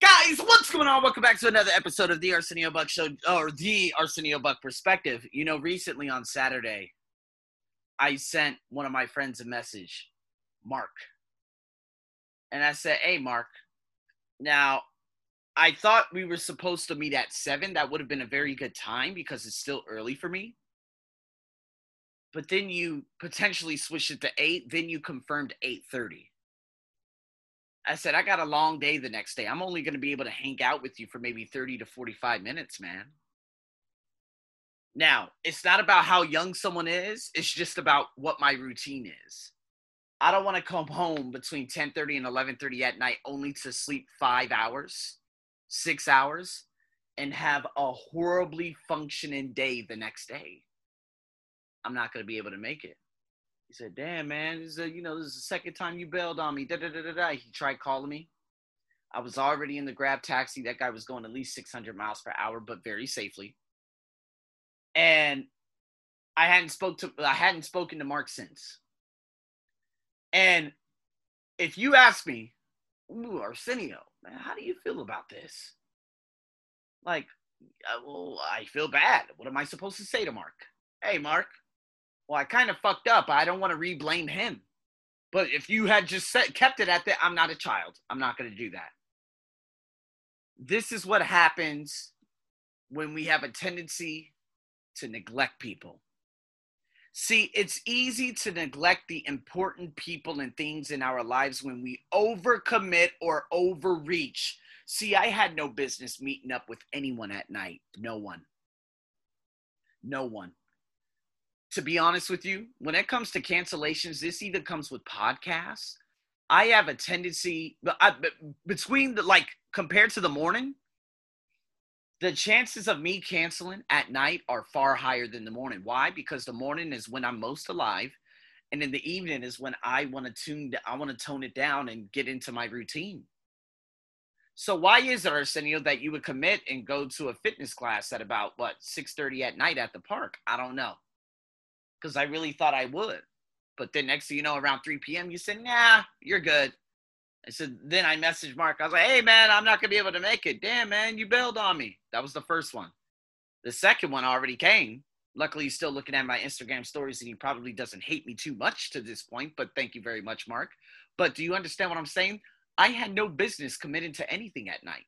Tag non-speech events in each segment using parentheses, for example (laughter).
Guys, what's going on? Welcome back to another episode of the Arsenio Buck Show, or the Arsenio Buck Perspective. You know, recently on Saturday, I sent one of my friends a message, Mark. And I said, Hey, Mark, now I thought we were supposed to meet at seven. That would have been a very good time because it's still early for me. But then you potentially switched it to eight, then you confirmed 8:30. I said, I got a long day the next day. I'm only going to be able to hang out with you for maybe 30 to 45 minutes, man. Now, it's not about how young someone is, it's just about what my routine is. I don't want to come home between 10:30 and 11:30 at night only to sleep 5 hours, 6 hours and have a horribly functioning day the next day. I'm not going to be able to make it. He said, "Damn, man, this is a, you know this is the second time you bailed on me." Da da da da da. He tried calling me. I was already in the grab taxi. That guy was going at least 600 miles per hour, but very safely. And I hadn't spoke to I hadn't spoken to Mark since. And if you ask me, ooh, Arsenio, man, how do you feel about this? Like, well, I feel bad. What am I supposed to say to Mark? Hey, Mark, well, I kind of fucked up. I don't want to re-blame him. But if you had just set, kept it at that, I'm not a child. I'm not going to do that. This is what happens when we have a tendency to neglect people. See, it's easy to neglect the important people and things in our lives when we overcommit or overreach. See, I had no business meeting up with anyone at night. No one. No one to be honest with you, when it comes to cancellations, this either comes with podcasts. I have a tendency, but I, between the like compared to the morning, the chances of me canceling at night are far higher than the morning. Why? Because the morning is when I'm most alive, and in the evening is when I want to tune. I want to tone it down and get into my routine. So why is it, Arsenio, that you would commit and go to a fitness class at about what 6:30 at night at the park? I don't know because I really thought I would. But then next thing you know, around 3 p.m., you said, nah, you're good. I said, then I messaged Mark. I was like, hey, man, I'm not going to be able to make it. Damn, man, you bailed on me. That was the first one. The second one already came. Luckily, he's still looking at my Instagram stories and he probably doesn't hate me too much to this point. But thank you very much, Mark. But do you understand what I'm saying? I had no business committing to anything at night.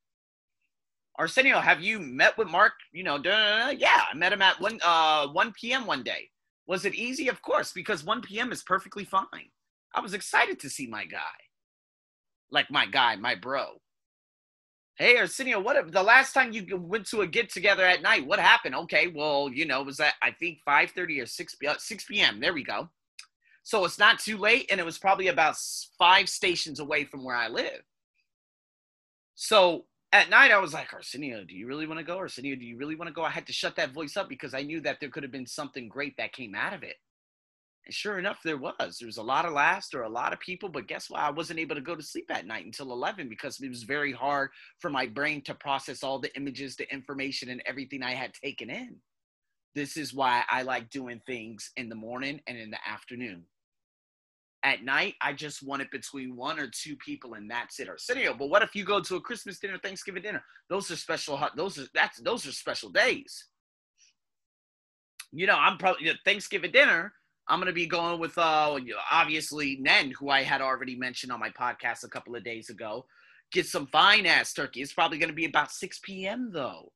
Arsenio, have you met with Mark? You know, yeah, I met him at 1, uh, 1 p.m. one day. Was it easy? Of course, because 1 p.m. is perfectly fine. I was excited to see my guy. Like my guy, my bro. Hey, Arsenio, what if the last time you went to a get together at night, what happened? Okay, well, you know, it was at I think 5:30 or 6 uh, 6 p.m. There we go. So it's not too late, and it was probably about five stations away from where I live. So at night I was like, Arsenio, do you really want to go? Arsenio, do you really want to go? I had to shut that voice up because I knew that there could have been something great that came out of it. And sure enough, there was. There was a lot of laughs, or a lot of people, but guess what? I wasn't able to go to sleep at night until 11 because it was very hard for my brain to process all the images, the information, and everything I had taken in. This is why I like doing things in the morning and in the afternoon. At night, I just want it between one or two people, and that's it. Or Arsenio. But what if you go to a Christmas dinner, Thanksgiving dinner? Those are special. Those are that's those are special days. You know, I'm probably you know, Thanksgiving dinner. I'm gonna be going with uh obviously Nen, who I had already mentioned on my podcast a couple of days ago. Get some fine ass turkey. It's probably gonna be about 6 p.m. though.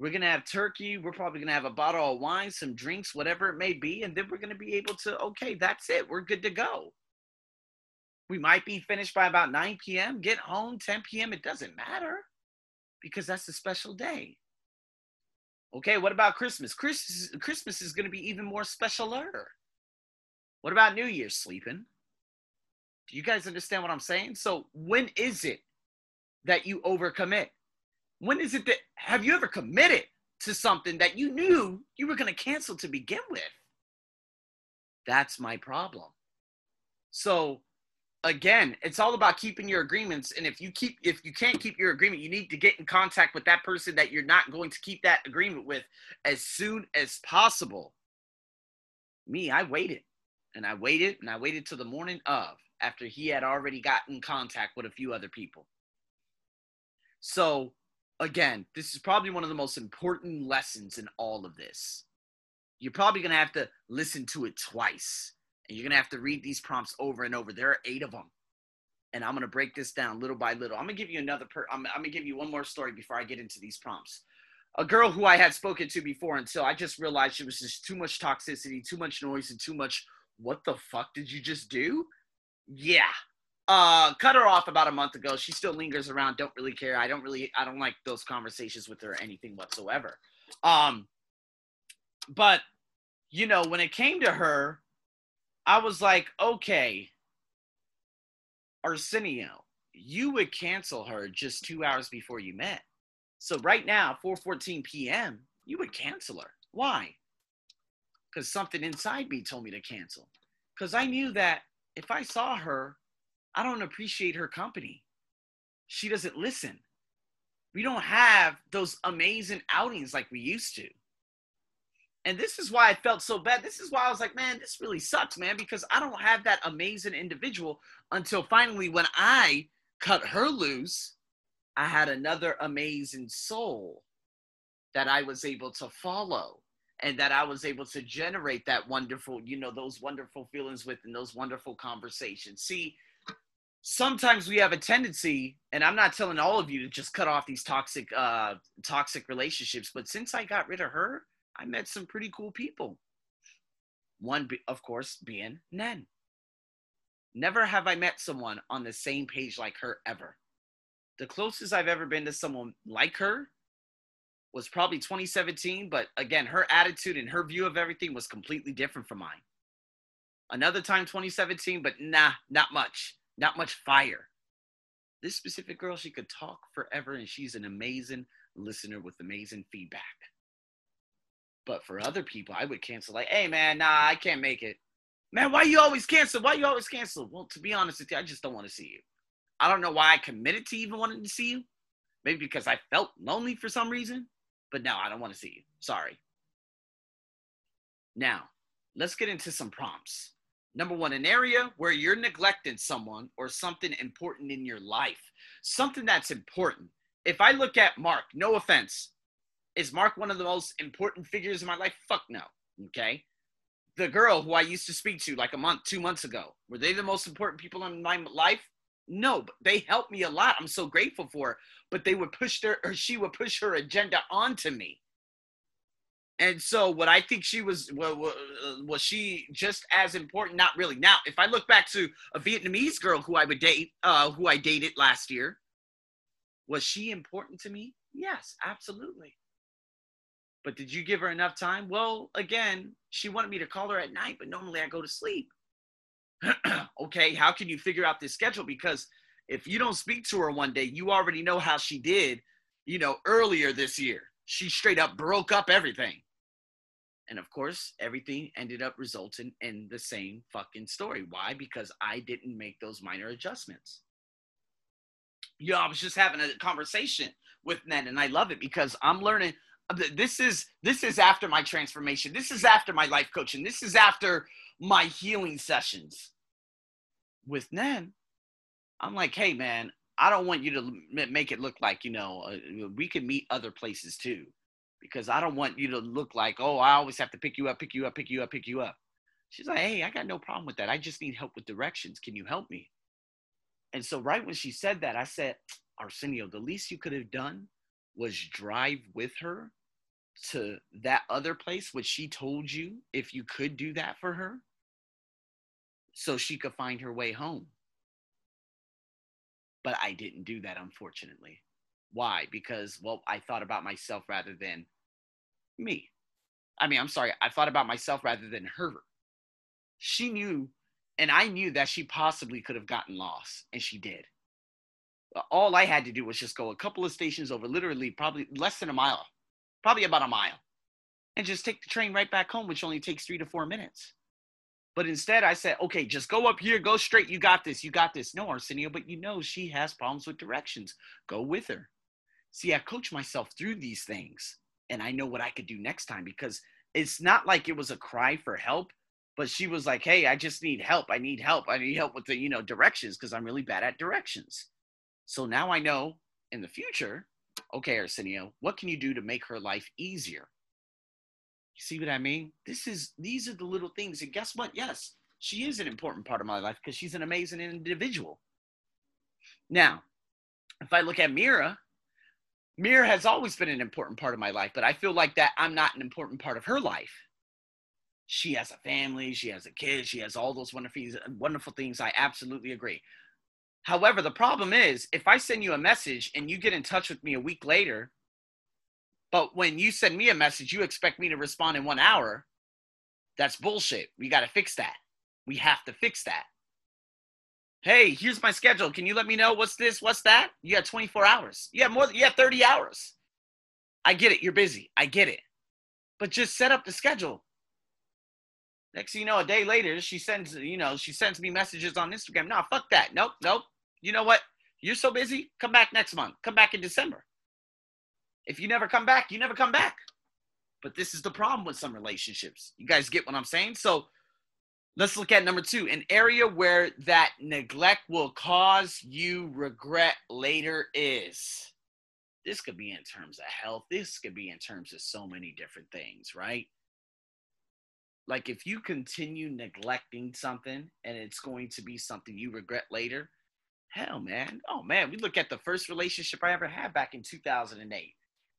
We're going to have turkey. We're probably going to have a bottle of wine, some drinks, whatever it may be. And then we're going to be able to, okay, that's it. We're good to go. We might be finished by about 9 p.m., get home 10 p.m. It doesn't matter because that's a special day. Okay, what about Christmas? Christmas, Christmas is going to be even more specialer. What about New Year's sleeping? Do you guys understand what I'm saying? So, when is it that you overcommit? When is it that have you ever committed to something that you knew you were going to cancel to begin with? That's my problem. So again, it's all about keeping your agreements. And if you keep if you can't keep your agreement, you need to get in contact with that person that you're not going to keep that agreement with as soon as possible. Me, I waited and I waited and I waited till the morning of after he had already gotten in contact with a few other people. So, again, this is probably one of the most important lessons in all of this. You're probably going to have to listen to it twice, and you're going to have to read these prompts over and over. There are eight of them. And I'm going to break this down little by little. I'm going to give you another, per- I'm, I'm going to give you one more story before I get into these prompts. A girl who I had spoken to before until I just realized she was just too much toxicity, too much noise, and too much, what the fuck did you just do? Yeah, uh, cut her off about a month ago. She still lingers around. Don't really care. I don't really. I don't like those conversations with her anything whatsoever. Um, but you know, when it came to her, I was like, okay, Arsenio, you would cancel her just two hours before you met. So right now, 4:14 p.m., you would cancel her. Why? Because something inside me told me to cancel. Because I knew that if I saw her I don't appreciate her company. She doesn't listen. We don't have those amazing outings like we used to. And this is why I felt so bad. This is why I was like, man, this really sucks, man, because I don't have that amazing individual until finally when I cut her loose, I had another amazing soul that I was able to follow and that I was able to generate that wonderful, you know, those wonderful feelings with and those wonderful conversations. See, sometimes we have a tendency and i'm not telling all of you to just cut off these toxic uh toxic relationships but since i got rid of her i met some pretty cool people. One of course being nen. Never have i met someone on the same page like her ever. The closest i've ever been to someone like her was probably 2017 but again her attitude and her view of everything was completely different from mine. Another time 2017 but nah not much not much fire. This specific girl, she could talk forever and she's an amazing listener with amazing feedback. But for other people, I would cancel, like, hey man, nah, I can't make it. Man, why you always cancel? Why you always cancel? Well, to be honest with you, I just don't want to see you. I don't know why I committed to even wanting to see you. Maybe because I felt lonely for some reason. But no, I don't want to see you. Sorry. Now, let's get into some prompts. Number one, an area where you're neglecting someone or something important in your life, something that's important. If I look at Mark, no offense, is Mark one of the most important figures in my life? Fuck no. Okay. The girl who I used to speak to like a month, two months ago, were they the most important people in my life? No, but they helped me a lot. I'm so grateful for. But they would push their, or she would push her agenda onto me. And so, what I think she was was she just as important? Not really. Now, if I look back to a Vietnamese girl who I would date, uh, who I dated last year, was she important to me? Yes, absolutely. But did you give her enough time? Well, again, she wanted me to call her at night, but normally I go to sleep. (clears throat) okay, how can you figure out this schedule? Because if you don't speak to her one day, you already know how she did, you know, earlier this year. She straight up broke up everything. And of course, everything ended up resulting in the same fucking story. Why? Because I didn't make those minor adjustments. Yeah, I was just having a conversation with Ned, and I love it because I'm learning. This is this is after my transformation. This is after my life coaching. This is after my healing sessions with Ned. I'm like, hey man, I don't want you to make it look like you know uh, we can meet other places too because I don't want you to look like, oh, I always have to pick you up, pick you up, pick you up, pick you up. She's like, hey, I got no problem with that. I just need help with directions. Can you help me? And so, right when she said that, I said, Arsenio, the least you could have done was drive with her to that other place, which she told you if you could do that for her, so she could find her way home. But I didn't do that, unfortunately. Why? Because, well, I thought about myself rather than me. I mean, I'm sorry, I thought about myself rather than her. She knew, and I knew that she possibly could have gotten lost, and she did. Uh, all I had to do was just go a couple of stations over, literally, probably less than a mile, probably about a mile, and just take the train right back home, which only takes three to four minutes. But instead, I said, okay, just go up here, go straight. You got this. You got this. No, Arsenio, but you know she has problems with directions. Go with her. See, I coach myself through these things and I know what I could do next time because it's not like it was a cry for help, but she was like, "Hey, I just need help. I need help. I need help with the, you know, directions because I'm really bad at directions." So now I know in the future, okay, Arsenio, what can you do to make her life easier? You see what I mean? This is these are the little things. And guess what? Yes, she is an important part of my life because she's an amazing individual. Now, if I look at Mira, Mira has always been an important part of my life, but I feel like that I'm not an important part of her life. She has a family, she has a kid, she has all those wonderful, wonderful things. I absolutely agree. However, the problem is if I send you a message and you get in touch with me a week later, but when you send me a message, you expect me to respond in one hour, that's bullshit. We got to fix that. We have to fix that. Hey, here's my schedule. Can you let me know what's this, what's that? You got 24 hours. You have more you have 30 hours. I get it. You're busy. I get it. But just set up the schedule. Next thing you know, a day later, she sends, you know, she sends me messages on Instagram. No, fuck that. Nope, nope. You know what? You're so busy. Come back next month. Come back in December. If you never come back, you never come back. But this is the problem with some relationships. You guys get what I'm saying? So let's look at number two an area where that neglect will cause you regret later is this could be in terms of health, this could be in terms of so many different things, right? Like if you continue neglecting something and it's going to be something you regret later, hell man. Oh man, we look at the first relationship I ever had back in 2008.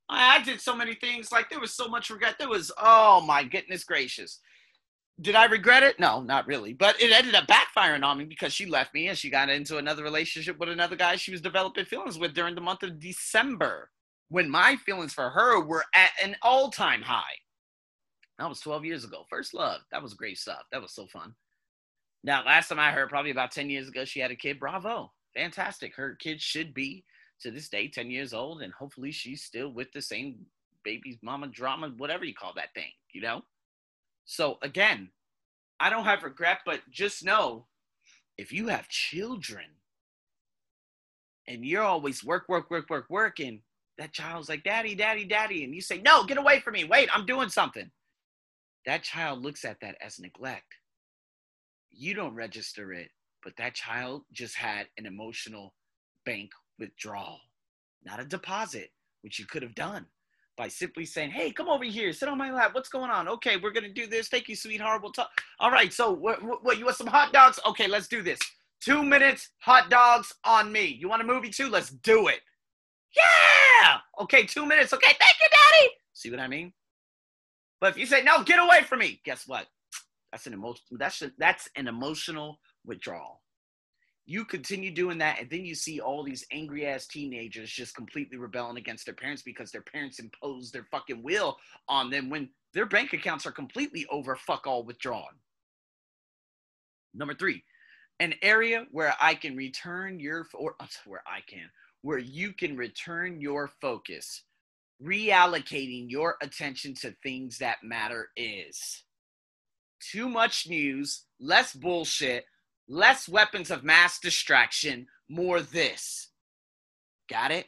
I did so many things. Like there was so much regret. There was, oh my goodness gracious. Did I regret it? No, not really. But it ended up backfiring on me because she left me and she got into another relationship with another guy she was developing feelings with during the month of December when my feelings for her were at an all time high. That was 12 years ago. First love. That was great stuff. That was so fun. Now, last time I heard, probably about 10 years ago, she had a kid. Bravo. Fantastic. Her kid should be, to this day, 10 years old. And hopefully she's still with the same baby's mama drama, whatever you call that thing, you know? So, again, I don't have regret, but just know if you have children and you're always work, work, work, work, working, that child's like, Daddy, Daddy, Daddy. And you say, No, get away from me. Wait, I'm doing something that child looks at that as neglect. You don't register it, but that child just had an emotional bank withdrawal, not a deposit, which you could have done by simply saying, "Hey, come over here, sit on my lap. What's going on? Okay, we're gonna do this. Thank you, sweetheart. We'll talk. All right. So, what, what you want some hot dogs? Okay, let's do this. Two minutes, hot dogs on me. You want a movie too? Let's do it. Yeah. Okay, two minutes. Okay, thank you, Daddy. See what I mean? But if you say no, get away from me, guess what? That's an emotion. That's a, that's an emotional withdrawal. You continue doing that, and then you see all these angry ass teenagers just completely rebelling against their parents because their parents impose their fucking will on them when their bank accounts are completely over fuck all withdrawn. Number three, an area where I can return your or where I can where you can return your focus reallocating your attention to things that matter is too much news, less bullshit, less weapons of mass distraction, more this. Got it?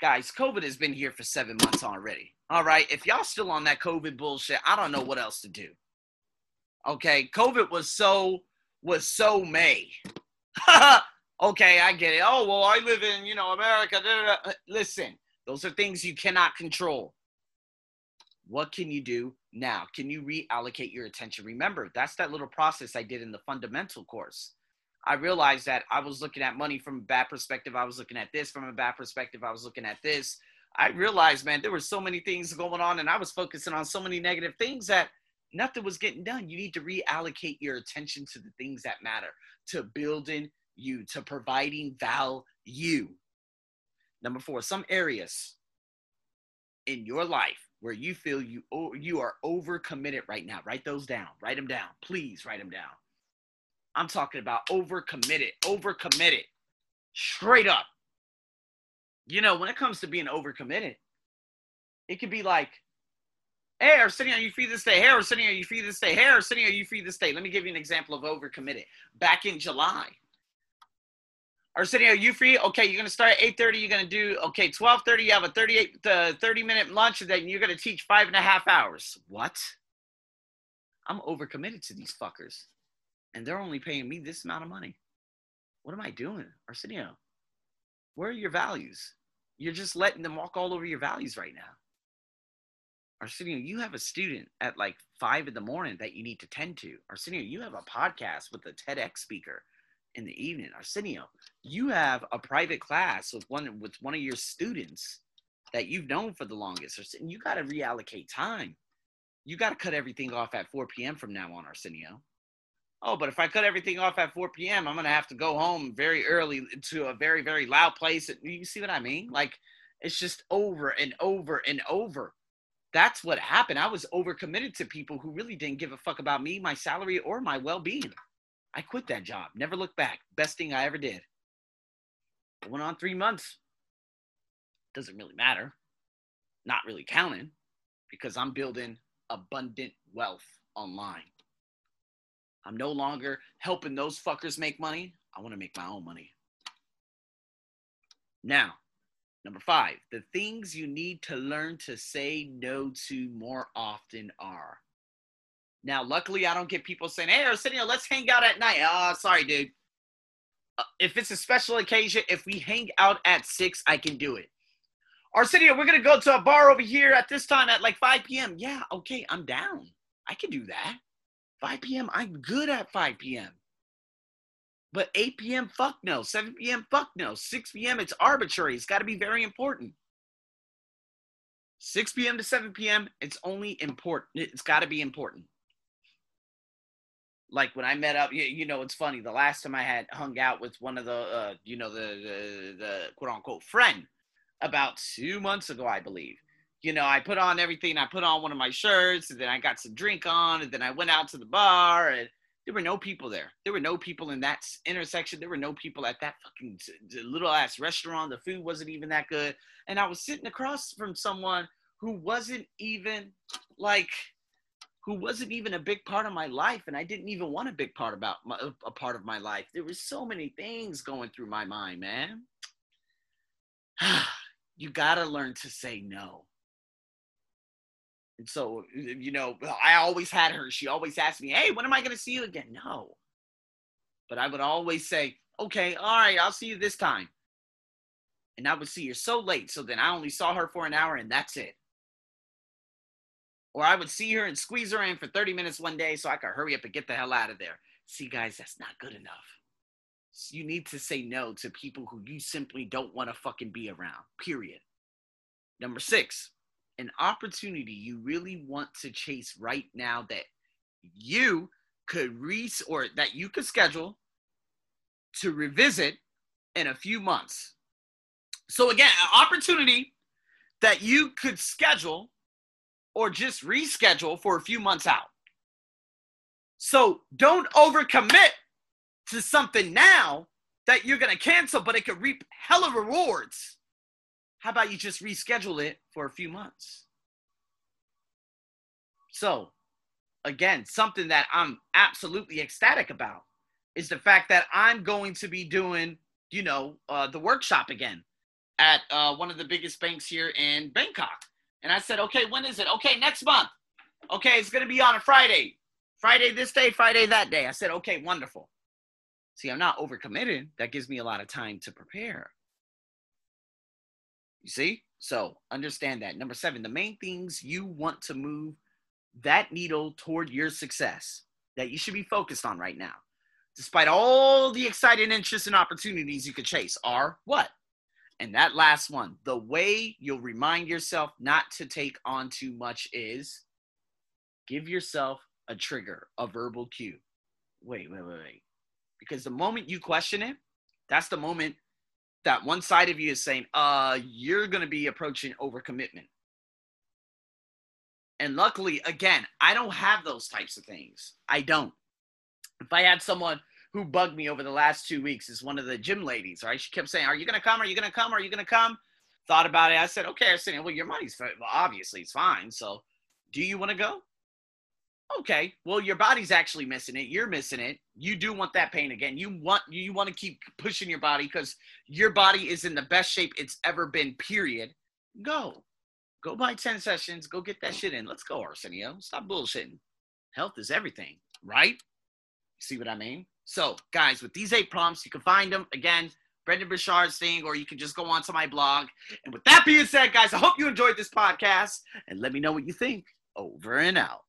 Guys, COVID has been here for seven months already. All right. If y'all still on that COVID bullshit, I don't know what else to do. Okay. COVID was so, was so May. (laughs) okay. I get it. Oh, well, I live in, you know, America. Listen, those are things you cannot control. What can you do now? Can you reallocate your attention? Remember, that's that little process I did in the fundamental course. I realized that I was looking at money from a bad perspective. I was looking at this from a bad perspective. I was looking at this. I realized, man, there were so many things going on, and I was focusing on so many negative things that nothing was getting done. You need to reallocate your attention to the things that matter, to building you, to providing value. Number four, some areas in your life where you feel you you are overcommitted right now. Write those down. Write them down. Please write them down. I'm talking about overcommitted, overcommitted. Straight up. You know, when it comes to being overcommitted, it could be like, hey, Arsenio, are you free this day? Hey, Arsenio, are you free this day? Hey, Arsenio, are you free this day? Let me give you an example of overcommitted. Back in July, Arsenio, you free? Okay, you're gonna start at 8:30. You're gonna do okay, 12:30. You have a 38 uh, 30 minute lunch, and then you're gonna teach five and a half hours. What? I'm overcommitted to these fuckers, and they're only paying me this amount of money. What am I doing, Arsenio? Where are your values? you're just letting them walk all over your values right now. Arsenio, you have a student at like five in the morning that you need to tend to. Arsenio, you have a podcast with a TEDx speaker in the evening. Arsenio, you have a private class with one with one of your students that you've known for the longest. Arsenio, you got to reallocate time. You got to cut everything off at 4 p.m. from now on, Arsenio. Oh, but if I cut everything off at 4 p.m., I'm gonna have to go home very early to a very, very loud place. You see what I mean? Like it's just over and over and over. That's what happened. I was overcommitted to people who really didn't give a fuck about me, my salary, or my well-being. I quit that job. Never looked back. Best thing I ever did. Went on three months. Doesn't really matter. Not really counting because I'm building abundant wealth online. I'm no longer helping those fuckers make money. I want to make my own money. Now, number five, the things you need to learn to say no to more often are. Now, luckily, I don't get people saying, hey, Arsenio, let's hang out at night. Oh, sorry, dude. Uh, if it's a special occasion, if we hang out at six, I can do it. Arsenio, we're to go to a bar over here at this time at like 5 p.m. Yeah, okay, I'm down. I can do that. 5 p.m., I'm good at 5 p.m. But 8 p.m., fuck no. 7 p.m., fuck no. 6 p.m., it's arbitrary. It's got to be very important. 6 p.m. to 7 p.m., it's only important. It's got to be important. Like when I met up, you, you, know, it's funny. The last time I had hung out with one of the, uh, you know, the, the, the quote unquote friend about two months ago, I believe you know, I put on everything. I put on one of my shirts, and then I got some drink on, and then I went out to the bar, and there were no people there. There were no people in that intersection. There were no people at that fucking little ass restaurant. The food wasn't even that good, and I was sitting across from someone who wasn't even like who wasn't even a big part of my life and i didn't even want a big part about my, a part of my life there was so many things going through my mind man (sighs) you got to learn to say no and so, you know, I always had her. She always asked me, Hey, when am I to see you again? No. But I would always say, Okay, all right, I'll see you this time. And I would see her so late. So then I only saw her for an hour and that's it. Or I would see her and squeeze her in for 30 minutes one day so I could hurry up and get the hell out of there. See, guys, that's not good enough. You need to say no to people who you simply don't want to fucking be around, period. Number six, an opportunity you really want to chase right now that you could re or that you could schedule to revisit in a few months. So again, an opportunity that you could schedule or just reschedule for a few months out. So don't overcommit to something now that you're going to cancel, but it could reap hella rewards how about you just reschedule it for a few months? So, again, something that I'm absolutely ecstatic about is the fact that I'm going to be doing, you know, uh, the workshop again at uh, one of the biggest banks here in Bangkok. And I said, okay, when is it? Okay, next month. Okay, it's going to be on a Friday. Friday this day, Friday that day. I said, okay, wonderful. See, I'm not overcommitted. That gives me a lot of time to prepare. You see? So understand that. Number seven, the main things you want to move that needle toward your success that you should be focused on right now, despite all the exciting interests and opportunities you could chase, are what? And that last one, the way you'll remind yourself not to take on too much is give yourself a trigger, a verbal cue. Wait, wait, wait, wait. Because the moment you question it, that's the moment that one side of you is saying, uh, you're going to be approaching overcommitment. And luckily, again, I don't have those types of things. I don't. If I had someone who bugged me over the last two weeks, is one of the gym ladies, right? She kept saying, Are you going to come? Are you going to come? Are you going to come? Thought about it. I said, Okay. Said, Well, your money's well, obviously it's fine. So do you want to go? okay well your body's actually missing it you're missing it you do want that pain again you want you want to keep pushing your body because your body is in the best shape it's ever been period go go buy 10 sessions go get that shit in let's go arsenio stop bullshitting health is everything right see what i mean so guys with these eight prompts you can find them again Brendon Burchard's thing, or you can just go on to my blog. And with that being said, guys, I hope you enjoyed this podcast and let me know what you think. Over and out.